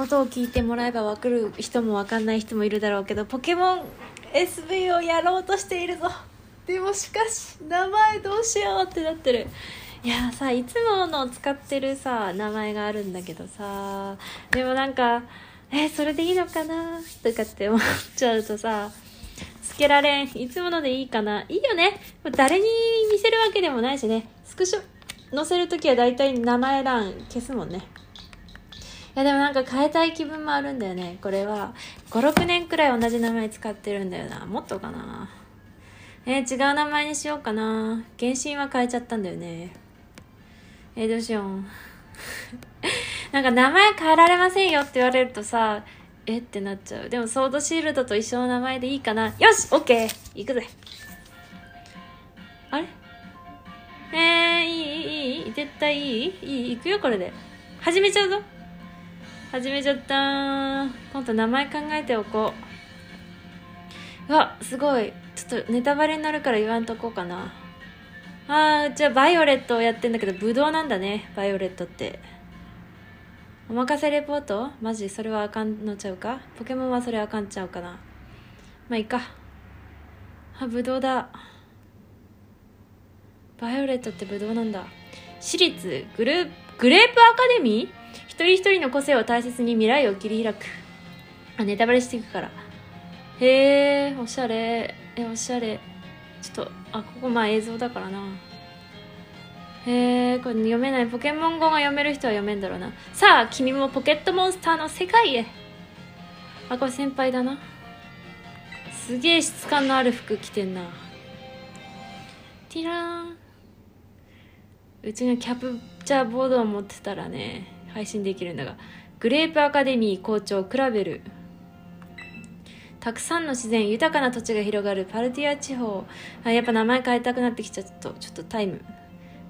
の音を聞いてもらえば分かる人も分かんない人もいるだろうけどポケモン SV をやろうとしているぞ。でもしかし名前どうしようってなってる。いやさいつもの使ってるさ名前があるんだけどさ。でもなんかえそれでいいのかなとかって思っちゃうとさつけられん。いつものでいいかな。いいよね。誰に見せるわけでもないしね。スクショ載せるときは大体名前欄消すもんね。いやでもなんか変えたい気分もあるんだよね。これは。56年くらい同じ名前使ってるんだよな。もっとかな。えー、違う名前にしようかな。原神は変えちゃったんだよね。えー、どうしよう。なんか名前変えられませんよって言われるとさえってなっちゃう。でもソードシールドと一緒の名前でいいかな。よしオッケー。行くぜ。あれ？えー、いいいいいい絶対いい？いい行くよこれで。始めちゃうぞ。始めちゃった。今度名前考えておこう。うわすごい。ちょっとネタバレになるから言わんとこうかな。あーじゃあバイオレットをやってんだけどブドウなんだね。バイオレットって。お任せレポート？マジ？それはあかんのちゃうか？ポケモンはそれあかんちゃうかな。まあいいか。あブドウだ。バイオレットってブドウなんだ。私立グループグレープアカデミー？一人一人の個性を大切に未来を切り開く。あネタバレしていくから。へえおしゃれ。えおしゃれ。ちょっとあここまあ映像だからな。へえこれ読めない。ポケモン語が読める人は読めんだろうな。さあ君もポケットモンスターの世界へ。あこれ先輩だな。すげえ質感のある服着てんな。ティラーン。うちがキャプチャーボードを持ってたらね配信できるんだがグレープアカデミー校長クラベル。たくさんの自然豊かな土地が広がるパルティア地方。あやっぱ名前変えたくなってきちゃった。ちょっとタイム。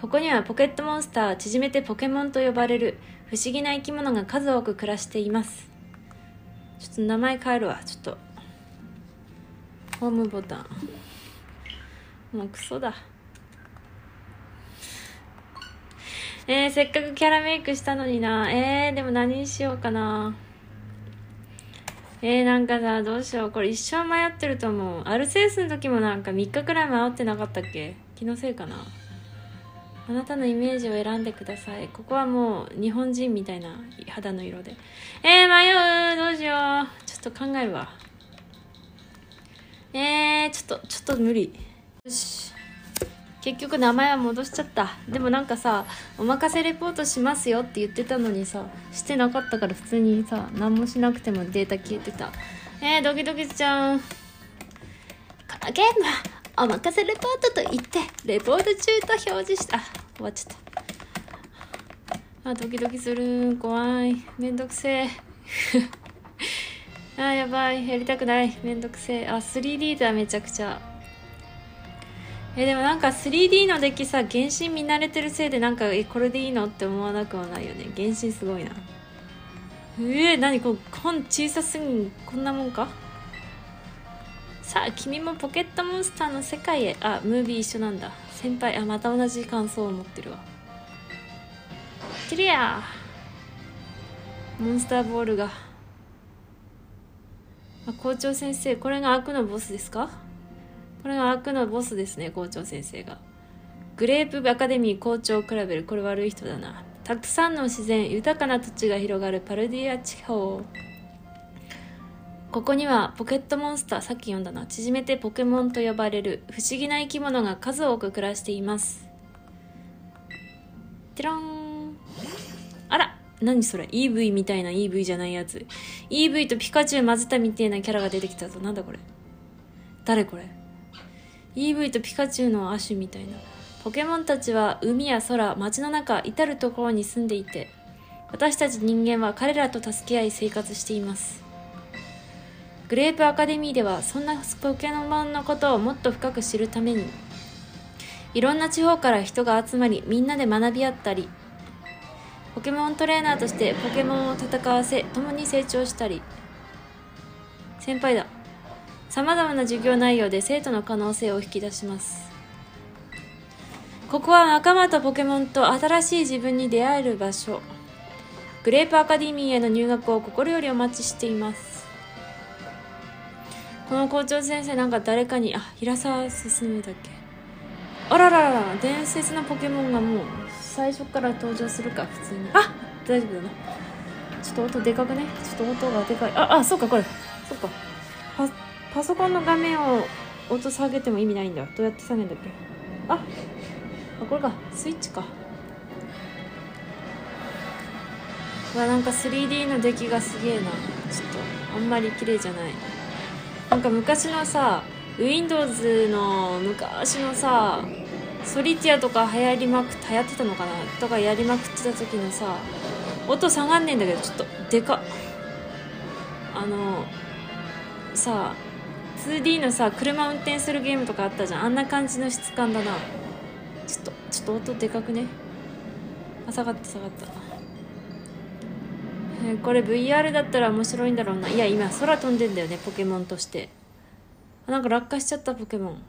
ここにはポケットモンスター縮めてポケモンと呼ばれる不思議な生き物が数多く暮らしています。ちょっと名前変えるわ。ちょっとホームボタン。もうクソだ。えー、せっかくキャラメイクしたのにな。えー、でも何にしようかな。えー、なんかさどうしよう。これ一生迷ってると思う。アルセウスの時もなんか3日くらい迷ってなかったっけ？気のせいかな。あなたのイメージを選んでください。ここはもう日本人みたいな肌の色で。えー、迷う！どうしよう。ちょっと考えるわ。えー、ちょっとちょっと無理。よし。結局名前は戻しちゃった。でもなんかさお任せレポートしますよって言ってたのにさしてなかったから普通にさ何もしなくてもデータ消えてた。えー、ドキドキしちゃうこのゲームはお任せレポートと言ってレポート中と表示した。終わっちゃった。あドキドキする。怖い。めんどくせえ。あやばい。やりたくない。めんどくせえ。あ 3D だめちゃくちゃ。えでもなんか 3D のデッキさ原神見慣れてるせいでなんかえこれでいいのって思わなくはないよね。原神すごいな。えー、何こう本小さすぎんこんなもんか？さあ君もポケットモンスターの世界へ。あムービー一緒なんだ。先輩あまた同じ感想を持ってるわ。キリア。モンスターボールが。あ校長先生これが悪のボスですか？これが悪のボスですね校長先生が。グレープアカデミー校長クラベルこれ悪い人だな。たくさんの自然豊かな土地が広がるパルディア地方。ここにはポケットモンスターさっき読んだな。縮めてポケモンと呼ばれる不思議な生き物が数多く暮らしています。てろんあら何それ？EV みたいな EV じゃないやつ。EV とピカチュウ混ぜたみたいなキャラが出てきたぞ。なんだこれ？誰これ？EV とピカチュウの亜種みたいな。ポケモンたちは海や空街の中至る所に住んでいて私たち人間は彼らと助け合い生活しています。グレープアカデミーではそんなポケモンのことをもっと深く知るためにいろんな地方から人が集まりみんなで学び合ったりポケモントレーナーとしてポケモンを戦わせ共に成長したり。先輩だ。さまざまな授業内容で生徒の可能性を引き出します。ここは仲間とポケモンと新しい自分に出会える場所。グレープアカデミーへの入学を心よりお待ちしています。この校長先生なんか誰かにあ平沢進だっけあらららら伝説のポケモンがもう最初から登場するか普通にあ大丈夫だな。ちょっと音でかくね？ちょっと音がでかい。ああそうかこれ。そっか。パソコンの画面を音下げても意味ないんだ。どうやって下げるんだっけ？ああこれか。スイッチか。うわなんか 3D の出来がすげえな。ちょっとあんまり綺麗じゃない。なんか昔のさ Windows の昔のさソリティアとか流行りまくって流行ってたのかな？とかやりまくってた時のさ音下がんねえんだけどちょっとでか。あのさ 2D のさ車運転するゲームとかあったじゃん。あんな感じの質感だな。ちょっとちょっと音でかくね。あ下がった下がった。えーこれ VR だったら面白いんだろうな。いや今空飛んでんだよねポケモンとして。あなんか落下しちゃったポケモン。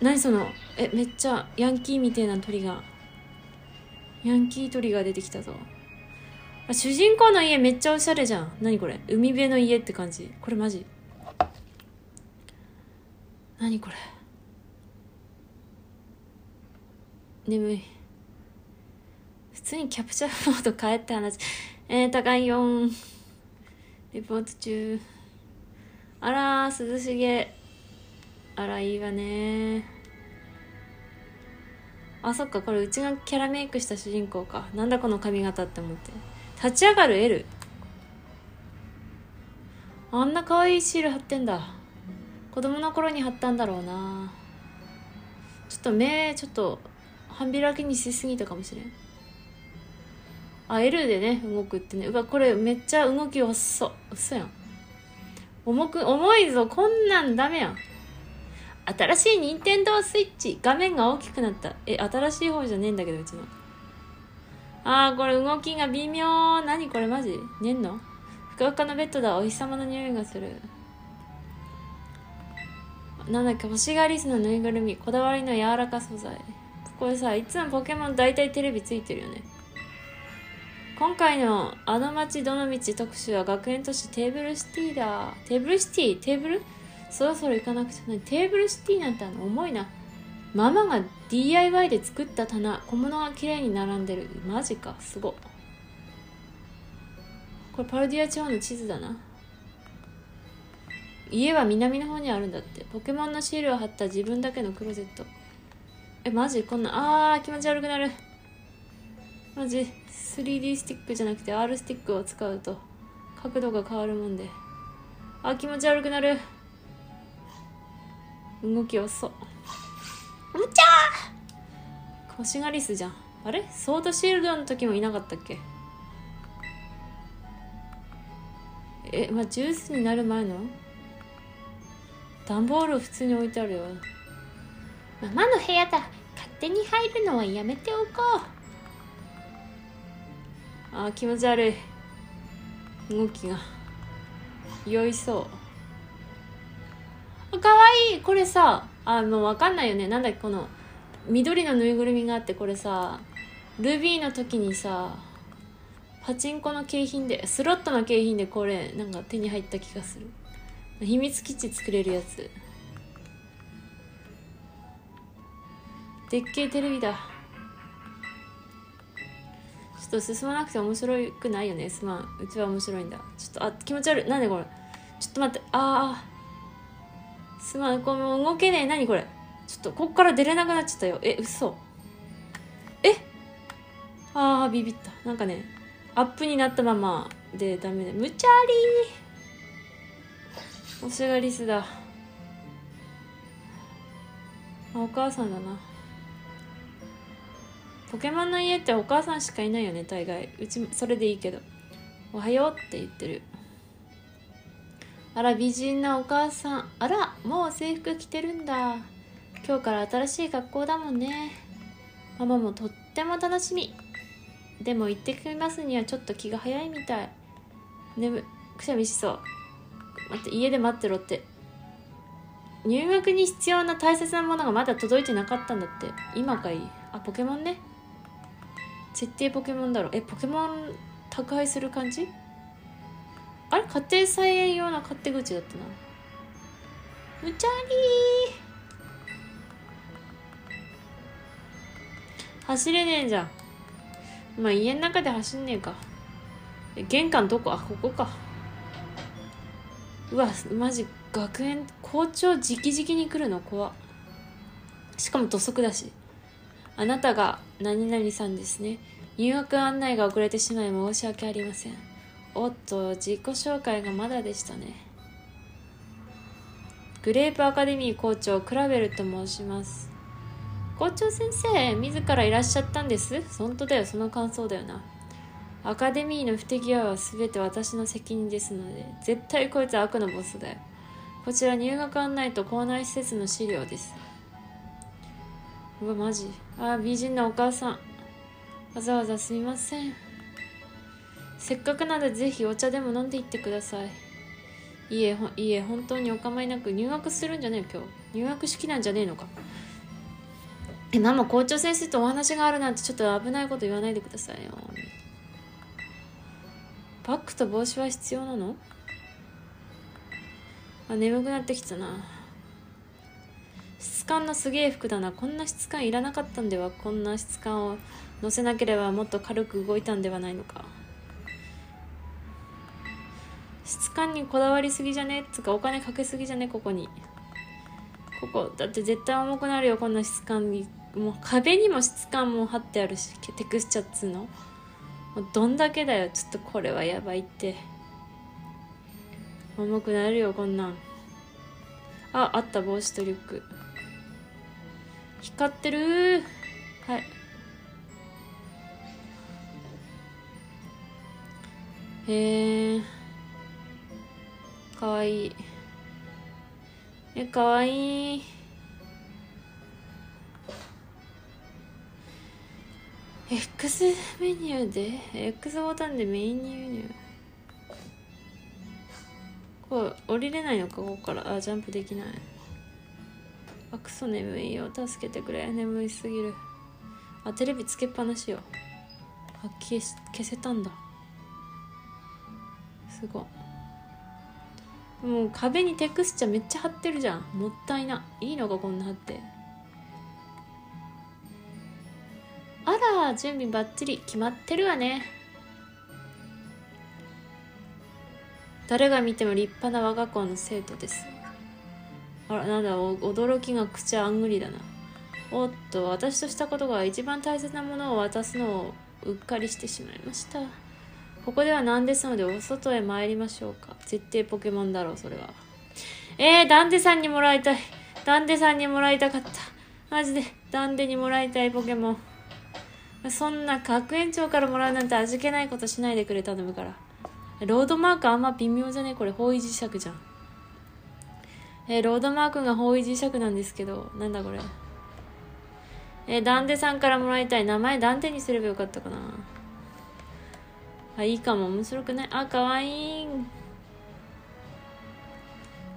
何そのえめっちゃヤンキーみたいな鳥が。ヤンキー鳥が出てきたぞ。あ主人公の家めっちゃおしゃれじゃん。何これ？海辺の家って感じ。これマジ？何これ？眠い。普通にキャプチャーモード変えって話。えー、高いよんレポート中。あら涼しげ。あらいいわね。あそっかこれうちがキャラメイクした主人公か。なんだこの髪型って思って。立ち上がる？L あんな可愛いシール貼ってんだ。子供の頃に貼ったんだろうな。ちょっと目ちょっと半開きにしすぎたかもしれん。あ L でね動くってね。うわこれめっちゃ動き遅っ。嘘やん。重く重いぞ。こんなんダメやん。新しい任天堂スイッチ。画面が大きくなった。え新しい方じゃねえんだけどうちの。あーこれ動きが微妙。何これマジ？寝んの？ふかふかのベッドだ。お日様の匂いがする。なんだっけ星がリスのぬいぐるみこだわりの柔らか素材。これさいつもポケモン大体テレビついてるよね。今回の「あの街どの道」特集は学園都市テーブルシティだ。テーブルシティ？テーブル？そろそろ行かなくちゃないテーブルシティなんてあの重いな。ママが DIY で作った棚。小物が綺麗に並んでる。マジか。すごこれパルディア地方の地図だな。家は南の方にあるんだって。ポケモンのシールを貼った自分だけのクローゼット。えマジ？こんな？あー気持ち悪くなる。マジ？3D スティックじゃなくて R スティックを使うと。角度が変わるもんで。あ気持ち悪くなる。動き遅っ。うちゃー！コシガリスじゃん。あれ？ソードシールドの時もいなかったっけ？えまあジュースになる前の？段ボール普通に置いてあるよ。ママの部屋だ。勝手に入るのはやめておこう。あー気持ち悪い。動きが。酔いそう。あかわい。いこれさあもうわかんないよね。なんだっけこの緑のぬいぐるみがあってこれさルビーの時にさパチンコの景品でスロットの景品でこれなんか手に入った気がする秘密基地作れるやつ。でっけえテレビだ。ちょっと進まなくて面白くないよね。すまん。うちは面白いんだ。ちょっとあ気持ち悪い。なんでこれ？ちょっと待って。ああすまん。この動けねえ。何これ？ちょっとこっから出れなくなっちゃったよ。え嘘。え？ああビビった。なんかねアップになったままでダメだ。むちゃりー。おしがリスだ。あお母さんだな。ポケモンの家ってお母さんしかいないよね大概。うちそれでいいけど。おはようって言ってる。あら美人なお母さん。あらもう制服着てるんだ。今日から新しい学校だもんね。ママもとっても楽しみ。でも行ってきますにはちょっと気が早いみたい。眠くしゃみしそう。待って家で待ってろって入学に必要な大切なものがまだ届いてなかったんだって今かいいあポケモンね設定ポケモンだろえポケモン宅配する感じあれ家庭菜園用の勝手口だったなむちゃりー走れねえじゃんまあ家の中で走んねえか玄関どこあここかうわマジ学園校長直々に来るの怖しかも土足だし。あなたが何々さんですね。入学案内が遅れてしまい申し訳ありません。おっと自己紹介がまだでしたね。グレープアカデミー校長クラベルと申します。校長先生自らいらっしゃったんです。本当だよその感想だよな。アカデミーの不手際は全て私の責任ですので絶対こいつは悪のボスだよ。こちら入学案内と校内施設の資料です。うわマジ？あ美人なお母さん。わざわざすみません。せっかくなのでぜひお茶でも飲んでいってください。いえいいえ本当にお構いなく入学するんじゃねえ今日。入学式なんじゃねえのか。えママ校長先生とお話があるなんてちょっと危ないこと言わないでくださいよ。バッグと帽子は必要なの？あ眠くなってきたな。質感のすげえ服だな。こんな質感いらなかったんでは？こんな質感を乗せなければもっと軽く動いたんではないのか。質感にこだわりすぎじゃね？つかお金かけすぎじゃね？ここに。ここだって絶対重くなるよこんな質感に。もう壁にも質感も貼ってあるしテクスチャっつうの？もうどんだけだよちょっとこれはやばいって。重くなるよこんなん。ああった帽子とリュック。光ってるはい。へえかわいい。えかわいい。X メニューで X ボタンでメインメニュー。これ降りれないのか？ここから。あジャンプできない。あクソ眠いよ。助けてくれ。眠いすぎる。あテレビつけっぱなしよ。あ消し消せたんだ。すごもう壁にテクスチャめっちゃ貼ってるじゃん。もったいな。いいのかこんな貼って。あ準備ばっちり決まってるわね。誰が見ても立派な我が校の生徒です。あらなんだ驚きが口あんぐりだな。おっと私としたことが一番大切なものを渡すのをうっかりしてしまいました。ここではなんですのでお外へ参りましょうか。絶対ポケモンだろうそれは。えー、ダンデさんにもらいたい。ダンデさんにもらいたかった。マジでダンデにもらいたいポケモン。そんな学園長からもらうなんて味気ないことしないでくれ頼むから。ロードマークあんま微妙じゃね？これ方位磁石じゃん。えー、ロードマークが方位磁石なんですけどなんだこれ？えー、ダンデさんからもらいたい名前ダンデにすればよかったかな。あいいかも。面白くない？あかわいい。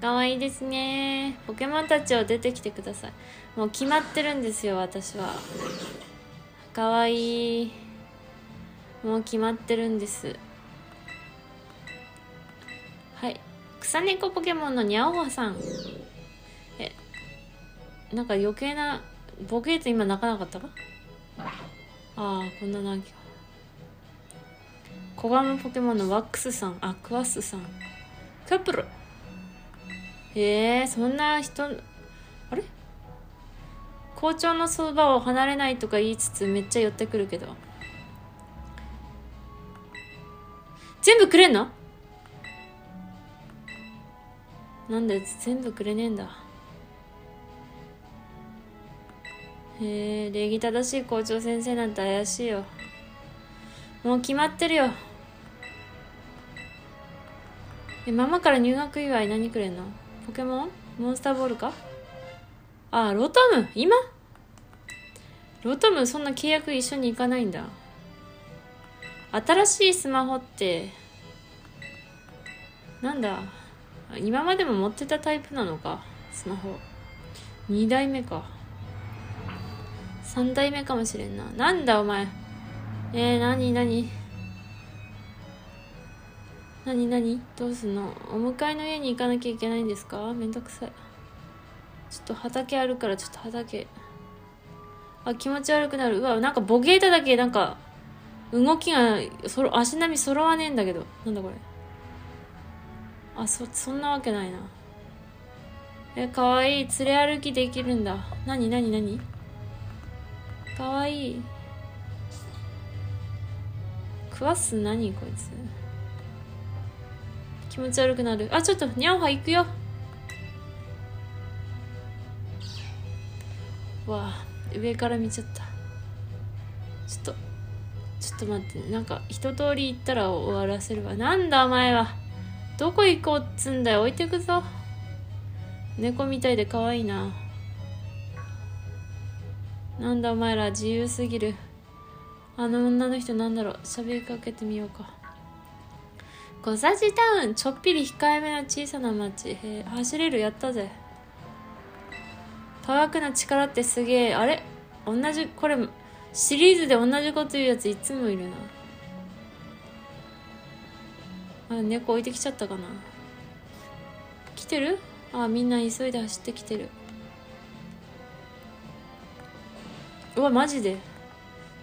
かわいいですね。ポケモンたちを出てきてください。もう決まってるんですよ私は。かわい。いもう決まってるんです。はい。草猫ポケモンのニャオハさん。えなんか余計なボケーツ今泣かなかったか？ああこんな泣き小ガムポケモンのワックスさん。アクワスさん。カップル。へえそんな人校長のそばを離れないとか言いつつめっちゃ寄ってくるけど。全部くれんの？なんで全部くれねえんだ？へえ礼儀正しい校長先生なんて怪しいよ。もう決まってるよ。えママから入学祝い何くれんの？ポケモン？モンスターボールか？あロトム今？ロトムそんな契約一緒に行かないんだ。新しいスマホってなんだ今までも持ってたタイプなのか？スマホ。2代目か。3代目かもしれんな。なんだお前？えー、なになになになにどうすんの？お迎えの家に行かなきゃいけないんですか？めんどくさい。ちょっと畑あるからちょっと畑。あ気持ち悪くなる。うわなんかボゲータだけなんか動きがそろ足並み揃わねえんだけど。なんだこれ。あそそんなわけないな。えかわいい。連れ歩きできるんだ。なになになにかわいい。食わす？何こいつ？気持ち悪くなる。あちょっとニャオハ行くよ。わあ上から見ちゃった。ちょっとちょっと待ってなんか一通り行ったら終わらせるわ。なんだお前は。どこ行こうっつんだよ。置いてくぞ。猫みたいで可愛いな。なんだお前ら自由すぎる。あの女の人なんだろう。喋りかけてみようか。小サジタウンちょっぴり控えめな小さな町。へ走れる？やったぜ。パワークな力ってすげえ。あれ？同じこれシリーズで同じこと言うやついつもいるな。あ猫置いてきちゃったかな。来てる？あみんな急いで走ってきてる。うわマジで。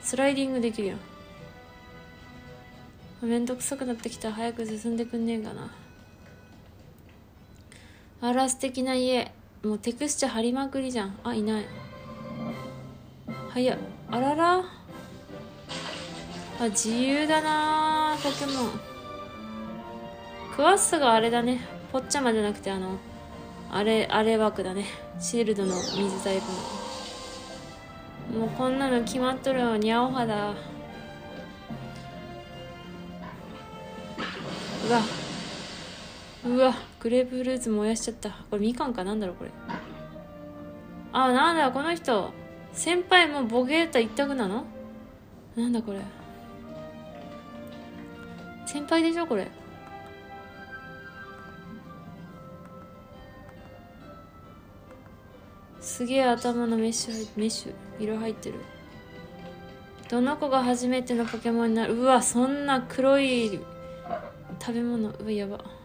スライディングできるやん。めんどくさくなってきた。早く進んでくんねえかな。あら素敵な家。もうテクスチャ貼りまくりじゃん。あいない。早っ。あらら。あ自由だな。ポケモンクワッサがあれだね。ポッチャマじゃなくてあのあれあれ枠だね。シールドの水タイプの。もうこんなの決まっとるよニャオハだ。うわ。うわ。グレープフルーツ燃やしちゃった。これみかんかなんだろうこれ。あなんだこの人。先輩もボゲータ一択なの？なんだこれ。先輩でしょこれ。すげえ頭のメッシュメッシュ色入ってる。どの子が初めてのポケモンになる？うわそんな黒い食べ物。うわやば。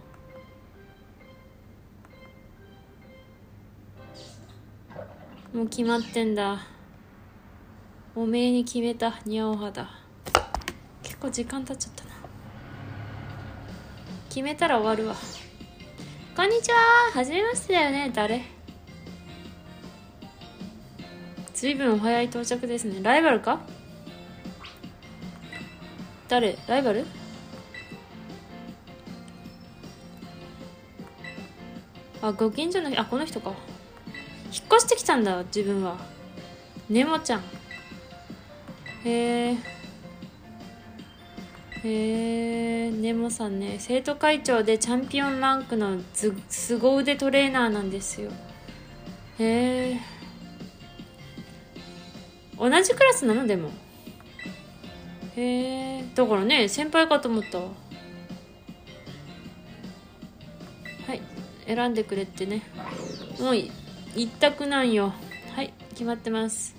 もう決まってんだ。おめえに決めたニャオハだ。結構時間経っちゃったな。決めたら終わるわ。こんにちは。はじめましてだよね誰？ずいぶんお早い到着ですね。ライバルか？誰？ライバル？あご近所のあこの人か。引っ越してきたんだ自分は。ネモちゃん。へえへえネモさんね生徒会長でチャンピオンランクのす凄腕トレーナーなんですよ。へえ同じクラスなの？でも。へえだからね先輩かと思ったはい選んでくれってね。もうい。一択なんよ。はい決まってます。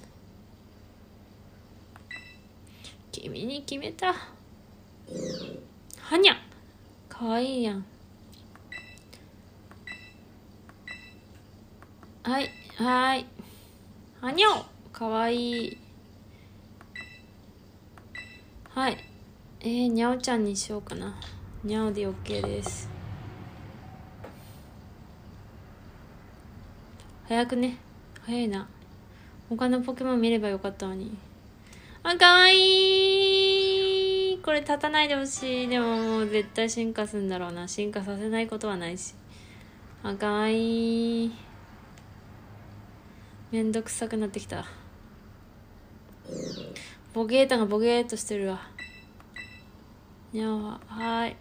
君に決めた。はにゃかわいいやん。はいはい。はにゃかわいい。はい。えー、にゃおちゃんにしようかな。にゃおで OK です。早くね。早いな。他のポケモン見ればよかったのに。あかわいい。これ立たないでほしい。でももう絶対進化するんだろうな。進化させないことはないし。あかわいい。めんどくさくなってきた。ボゲータがボゲーっとしてるわ。にゃははい。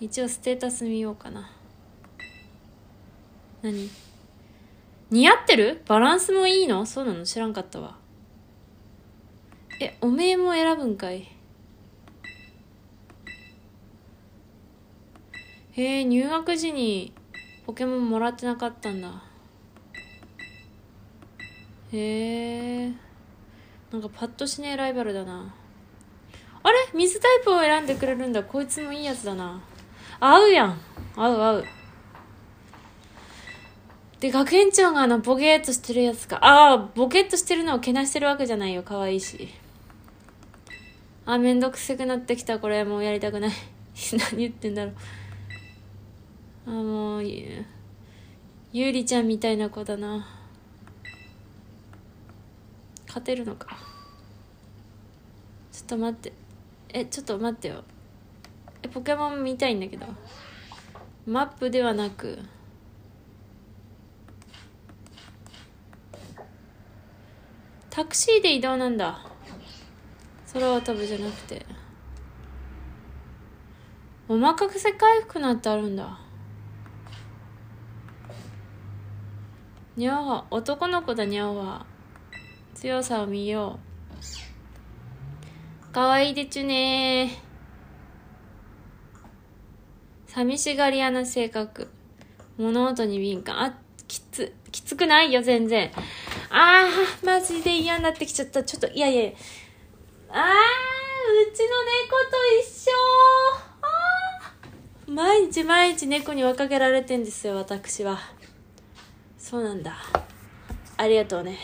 一応ステータス見ようかな。何？似合ってる？バランスもいいの？そうなの？知らんかったわ。えおめえも選ぶんかい。へえ入学時にポケモンもらってなかったんだ。へえなんかパッとしねえライバルだな。あれ？水タイプを選んでくれるんだ。こいつもいいやつだな。合うやん。合う合う。で学園長があのボケーっとしてるやつか。ああボケっとしてるのをけなしてるわけじゃないよ。可愛いし。あめんどくせくなってきた。これもうやりたくない。何言ってんだろう。あもうゆゆりちゃんみたいな子だな。勝てるのか。ちょっと待って。えちょっと待ってよ。えポケモン見たいんだけど。マップではなく。タクシーで移動なんだ。空を飛ぶじゃなくて。おまかせ回復なんてあるんだ。にゃおは男の子だにゃおは強さを見よう。かわいいでちゅね寂しがり屋な性格。物音に敏感。あきつきつくないよ全然。あーマジで嫌になってきちゃった。ちょっといやいやあーうちの猫と一緒。あー。毎日毎日猫に追いかけられてんですよ私は。そうなんだ。ありがとうね。